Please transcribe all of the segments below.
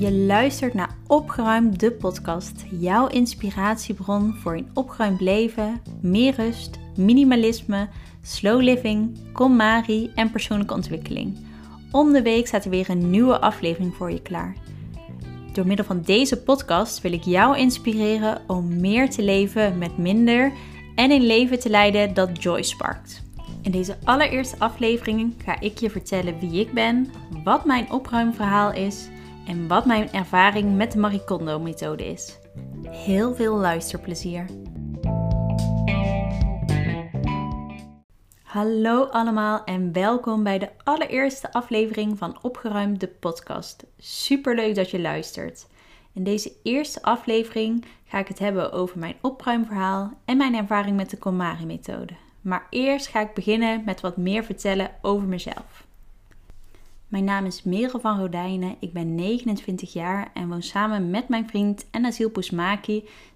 Je luistert naar Opgeruimd, de podcast. Jouw inspiratiebron voor een opgeruimd leven, meer rust, minimalisme, slow living, KonMari en persoonlijke ontwikkeling. Om de week staat er weer een nieuwe aflevering voor je klaar. Door middel van deze podcast wil ik jou inspireren om meer te leven met minder en een leven te leiden dat joy sparkt. In deze allereerste aflevering ga ik je vertellen wie ik ben, wat mijn opruimverhaal is en wat mijn ervaring met de Maricondo methode is. Heel veel luisterplezier. Hallo allemaal en welkom bij de allereerste aflevering van Opgeruimd de podcast. Super leuk dat je luistert. In deze eerste aflevering ga ik het hebben over mijn opruimverhaal en mijn ervaring met de KonMari methode. Maar eerst ga ik beginnen met wat meer vertellen over mezelf. Mijn naam is Merel van Rodijnen, ik ben 29 jaar en woon samen met mijn vriend en asielpoes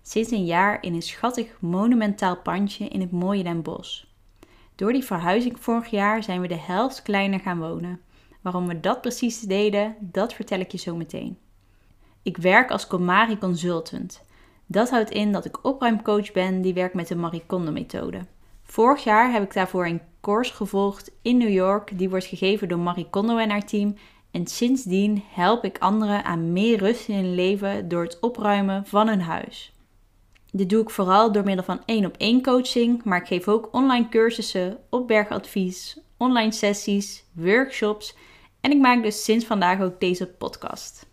sinds een jaar in een schattig monumentaal pandje in het mooie Den Bosch. Door die verhuizing vorig jaar zijn we de helft kleiner gaan wonen. Waarom we dat precies deden, dat vertel ik je zo meteen. Ik werk als Komari Consultant. Dat houdt in dat ik opruimcoach ben die werkt met de Maricondo methode. Vorig jaar heb ik daarvoor een course gevolgd in New York. Die wordt gegeven door Marie Kondo en haar team. En sindsdien help ik anderen aan meer rust in hun leven door het opruimen van hun huis. Dit doe ik vooral door middel van één op één coaching, maar ik geef ook online cursussen, opbergadvies, online sessies, workshops en ik maak dus sinds vandaag ook deze podcast.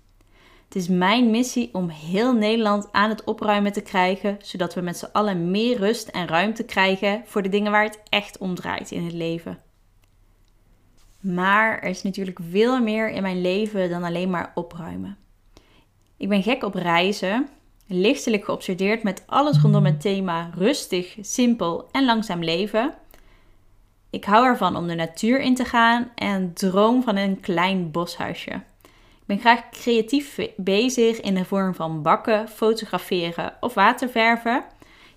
Het is mijn missie om heel Nederland aan het opruimen te krijgen, zodat we met z'n allen meer rust en ruimte krijgen voor de dingen waar het echt om draait in het leven. Maar er is natuurlijk veel meer in mijn leven dan alleen maar opruimen. Ik ben gek op reizen, lichtelijk geobsedeerd met alles rondom het thema rustig, simpel en langzaam leven. Ik hou ervan om de natuur in te gaan en droom van een klein boshuisje. Ik ben graag creatief bezig in de vorm van bakken, fotograferen of waterverven.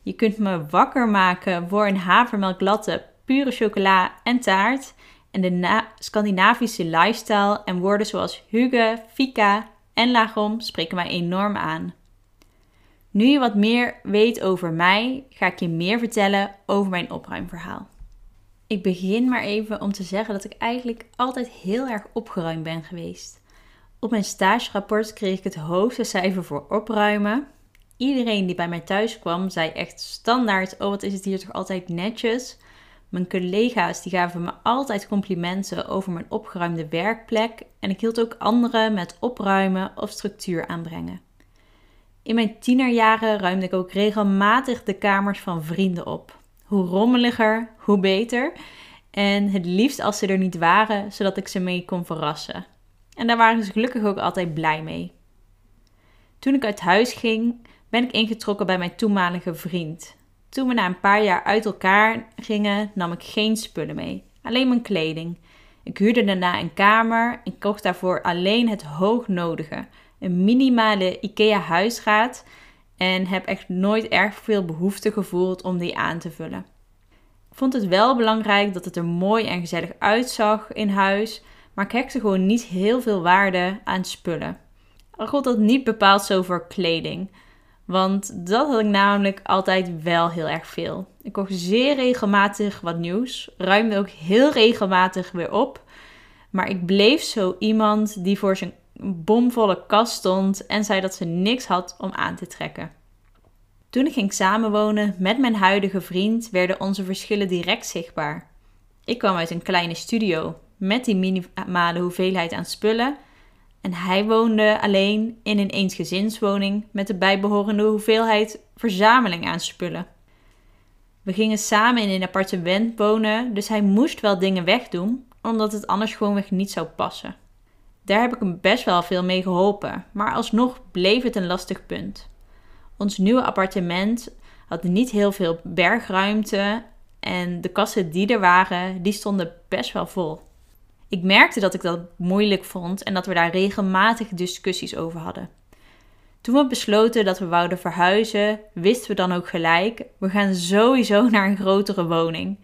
Je kunt me wakker maken voor een havermelklatte, pure chocola en taart. En de Scandinavische lifestyle en woorden zoals hygge, fika en lagom spreken mij enorm aan. Nu je wat meer weet over mij, ga ik je meer vertellen over mijn opruimverhaal. Ik begin maar even om te zeggen dat ik eigenlijk altijd heel erg opgeruimd ben geweest. Op mijn stagerapport kreeg ik het hoogste cijfer voor opruimen. Iedereen die bij mij thuis kwam zei echt standaard: Oh, wat is het hier toch altijd netjes. Mijn collega's die gaven me altijd complimenten over mijn opgeruimde werkplek en ik hield ook anderen met opruimen of structuur aanbrengen. In mijn tienerjaren ruimde ik ook regelmatig de kamers van vrienden op. Hoe rommeliger, hoe beter. En het liefst als ze er niet waren, zodat ik ze mee kon verrassen. En daar waren ze gelukkig ook altijd blij mee. Toen ik uit huis ging, ben ik ingetrokken bij mijn toenmalige vriend. Toen we na een paar jaar uit elkaar gingen, nam ik geen spullen mee, alleen mijn kleding. Ik huurde daarna een kamer en kocht daarvoor alleen het hoognodige, een minimale IKEA huisraad en heb echt nooit erg veel behoefte gevoeld om die aan te vullen. Ik vond het wel belangrijk dat het er mooi en gezellig uitzag in huis, maar ik hekte gewoon niet heel veel waarde aan spullen. Al gold dat niet bepaald zo voor kleding. Want dat had ik namelijk altijd wel heel erg veel. Ik kocht zeer regelmatig wat nieuws, ruimde ook heel regelmatig weer op. Maar ik bleef zo iemand die voor zijn bomvolle kast stond en zei dat ze niks had om aan te trekken. Toen ik ging samenwonen met mijn huidige vriend, werden onze verschillen direct zichtbaar. Ik kwam uit een kleine studio met die minimale hoeveelheid aan spullen. En hij woonde alleen in een eensgezinswoning met de bijbehorende hoeveelheid verzameling aan spullen. We gingen samen in een appartement wonen, dus hij moest wel dingen wegdoen, omdat het anders gewoonweg niet zou passen. Daar heb ik hem best wel veel mee geholpen, maar alsnog bleef het een lastig punt. Ons nieuwe appartement had niet heel veel bergruimte en de kassen die er waren, die stonden best wel vol. Ik merkte dat ik dat moeilijk vond en dat we daar regelmatig discussies over hadden. Toen we besloten dat we wouden verhuizen, wisten we dan ook gelijk: we gaan sowieso naar een grotere woning.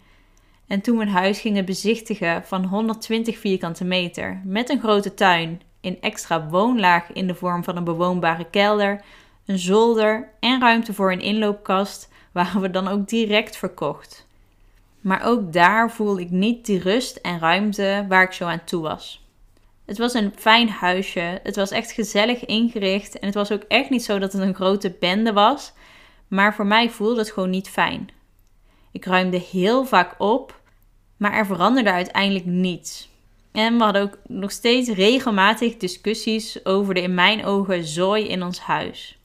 En toen we een huis gingen bezichtigen van 120 vierkante meter met een grote tuin een extra woonlaag in de vorm van een bewoonbare kelder, een zolder en ruimte voor een inloopkast waren we dan ook direct verkocht. Maar ook daar voelde ik niet die rust en ruimte waar ik zo aan toe was. Het was een fijn huisje, het was echt gezellig ingericht en het was ook echt niet zo dat het een grote bende was, maar voor mij voelde het gewoon niet fijn. Ik ruimde heel vaak op, maar er veranderde uiteindelijk niets. En we hadden ook nog steeds regelmatig discussies over de in mijn ogen zooi in ons huis.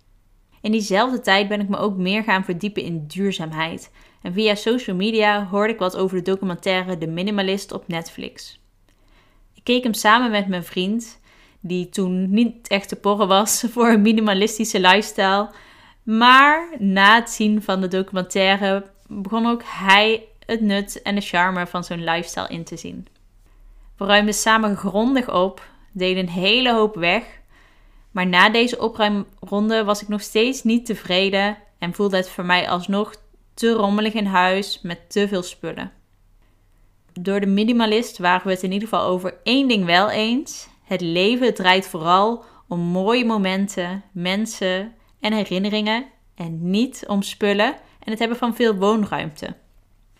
In diezelfde tijd ben ik me ook meer gaan verdiepen in duurzaamheid. En via social media hoorde ik wat over de documentaire De Minimalist op Netflix. Ik keek hem samen met mijn vriend, die toen niet echt te porren was voor een minimalistische lifestyle. Maar na het zien van de documentaire begon ook hij het nut en de charme van zo'n lifestyle in te zien. We ruimden samen grondig op, deden een hele hoop weg. Maar na deze opruimronde was ik nog steeds niet tevreden en voelde het voor mij alsnog te rommelig in huis met te veel spullen. Door de minimalist waren we het in ieder geval over één ding wel eens. Het leven draait vooral om mooie momenten, mensen en herinneringen en niet om spullen en het hebben van veel woonruimte.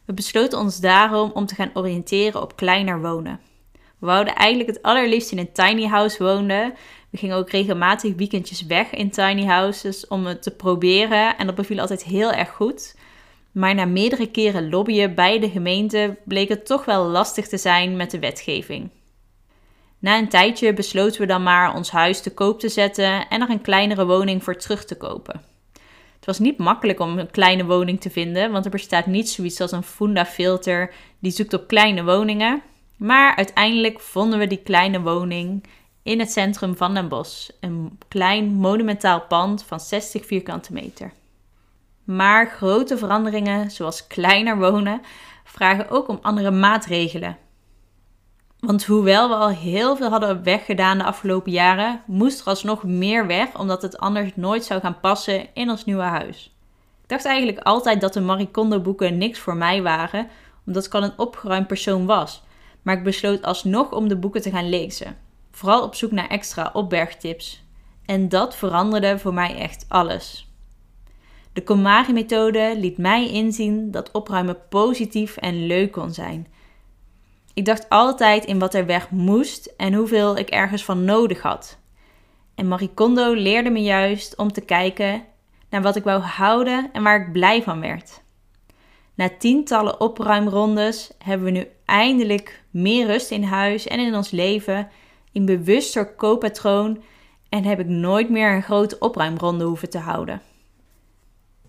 We besloten ons daarom om te gaan oriënteren op kleiner wonen. We wouden eigenlijk het allerliefst in een tiny house wonen. We gingen ook regelmatig weekendjes weg in tiny houses om het te proberen en dat beviel altijd heel erg goed. Maar na meerdere keren lobbyen bij de gemeente bleek het toch wel lastig te zijn met de wetgeving. Na een tijdje besloten we dan maar ons huis te koop te zetten en er een kleinere woning voor terug te kopen. Het was niet makkelijk om een kleine woning te vinden, want er bestaat niet zoiets als een Funda filter die zoekt op kleine woningen. Maar uiteindelijk vonden we die kleine woning in het centrum van Den Bosch. Een klein monumentaal pand van 60 vierkante meter. Maar grote veranderingen, zoals kleiner wonen, vragen ook om andere maatregelen. Want hoewel we al heel veel hadden weggedaan de afgelopen jaren, moest er alsnog meer weg, omdat het anders nooit zou gaan passen in ons nieuwe huis. Ik dacht eigenlijk altijd dat de Marie Kondo boeken niks voor mij waren, omdat ik al een opgeruimd persoon was. Maar ik besloot alsnog om de boeken te gaan lezen. Vooral op zoek naar extra opbergtips. En dat veranderde voor mij echt alles. De Komari-methode liet mij inzien dat opruimen positief en leuk kon zijn. Ik dacht altijd in wat er weg moest en hoeveel ik ergens van nodig had. En Marie Kondo leerde me juist om te kijken naar wat ik wou houden en waar ik blij van werd. Na tientallen opruimrondes hebben we nu eindelijk meer rust in huis en in ons leven, in bewuster kooppatroon en heb ik nooit meer een grote opruimronde hoeven te houden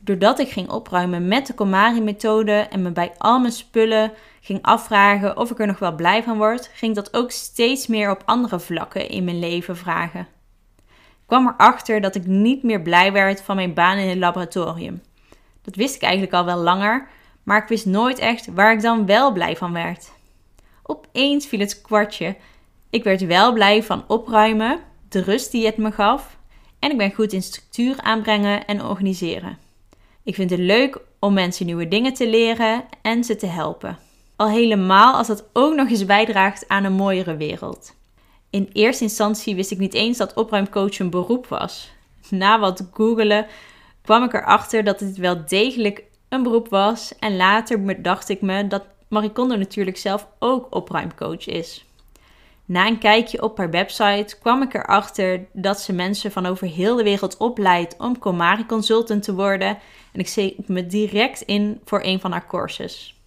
doordat ik ging opruimen met de Komari-methode en me bij al mijn spullen ging afvragen of ik er nog wel blij van word, ging dat ook steeds meer op andere vlakken in mijn leven vragen. Ik kwam erachter dat ik niet meer blij werd van mijn baan in het laboratorium. Dat wist ik eigenlijk al wel langer, maar ik wist nooit echt waar ik dan wel blij van werd. Opeens viel het kwartje. Ik werd wel blij van opruimen, de rust die het me gaf, en ik ben goed in structuur aanbrengen en organiseren. Ik vind het leuk om mensen nieuwe dingen te leren en ze te helpen. Al helemaal als dat ook nog eens bijdraagt aan een mooiere wereld. In eerste instantie wist ik niet eens dat opruimcoach een beroep was. Na wat googelen kwam ik erachter dat het wel degelijk een beroep was en later bedacht ik me dat Marie natuurlijk zelf ook opruimcoach is. Na een kijkje op haar website kwam ik erachter dat ze mensen van over heel de wereld opleidt om Komari consultant te worden en ik zet me direct in voor een van haar courses.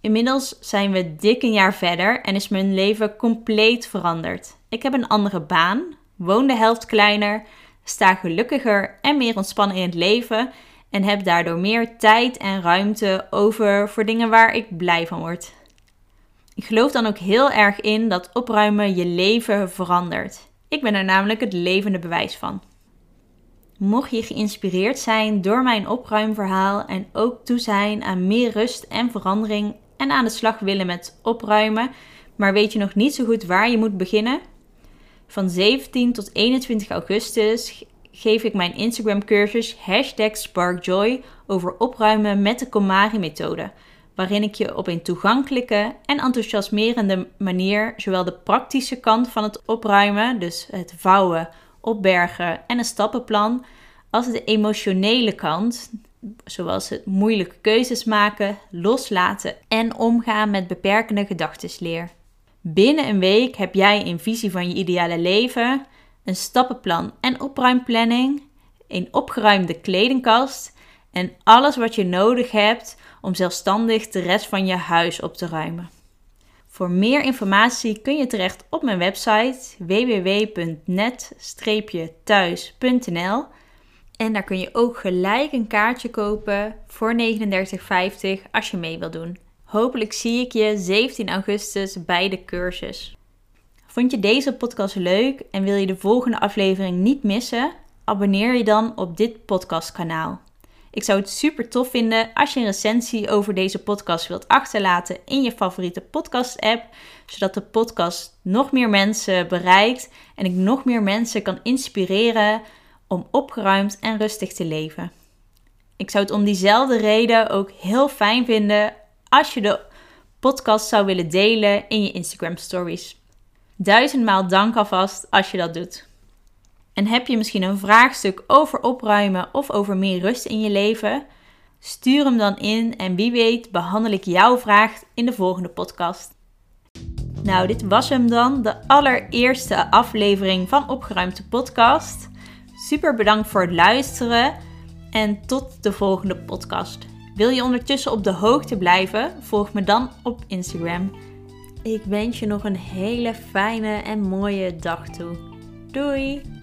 Inmiddels zijn we dik een jaar verder en is mijn leven compleet veranderd. Ik heb een andere baan, woon de helft kleiner, sta gelukkiger en meer ontspannen in het leven en heb daardoor meer tijd en ruimte over voor dingen waar ik blij van word. Ik geloof dan ook heel erg in dat opruimen je leven verandert. Ik ben er namelijk het levende bewijs van. Mocht je geïnspireerd zijn door mijn opruimverhaal en ook toe zijn aan meer rust en verandering en aan de slag willen met opruimen, maar weet je nog niet zo goed waar je moet beginnen? Van 17 tot 21 augustus geef ik mijn Instagram cursus SparkJoy over opruimen met de Komari methode waarin ik je op een toegankelijke en enthousiasmerende manier zowel de praktische kant van het opruimen, dus het vouwen, opbergen en een stappenplan, als de emotionele kant, zoals het moeilijke keuzes maken, loslaten en omgaan met beperkende gedachten leer. Binnen een week heb jij een visie van je ideale leven, een stappenplan en opruimplanning, een opgeruimde kledingkast en alles wat je nodig hebt om zelfstandig de rest van je huis op te ruimen. Voor meer informatie kun je terecht op mijn website www.net-thuis.nl en daar kun je ook gelijk een kaartje kopen voor 39,50 als je mee wilt doen. Hopelijk zie ik je 17 augustus bij de cursus. Vond je deze podcast leuk en wil je de volgende aflevering niet missen? Abonneer je dan op dit podcastkanaal. Ik zou het super tof vinden als je een recensie over deze podcast wilt achterlaten in je favoriete podcast-app, zodat de podcast nog meer mensen bereikt en ik nog meer mensen kan inspireren om opgeruimd en rustig te leven. Ik zou het om diezelfde reden ook heel fijn vinden als je de podcast zou willen delen in je Instagram stories. Duizendmaal dank alvast als je dat doet. En heb je misschien een vraagstuk over opruimen of over meer rust in je leven? Stuur hem dan in en wie weet behandel ik jouw vraag in de volgende podcast. Nou, dit was hem dan, de allereerste aflevering van Opgeruimde Podcast. Super bedankt voor het luisteren en tot de volgende podcast. Wil je ondertussen op de hoogte blijven? Volg me dan op Instagram. Ik wens je nog een hele fijne en mooie dag toe. Doei!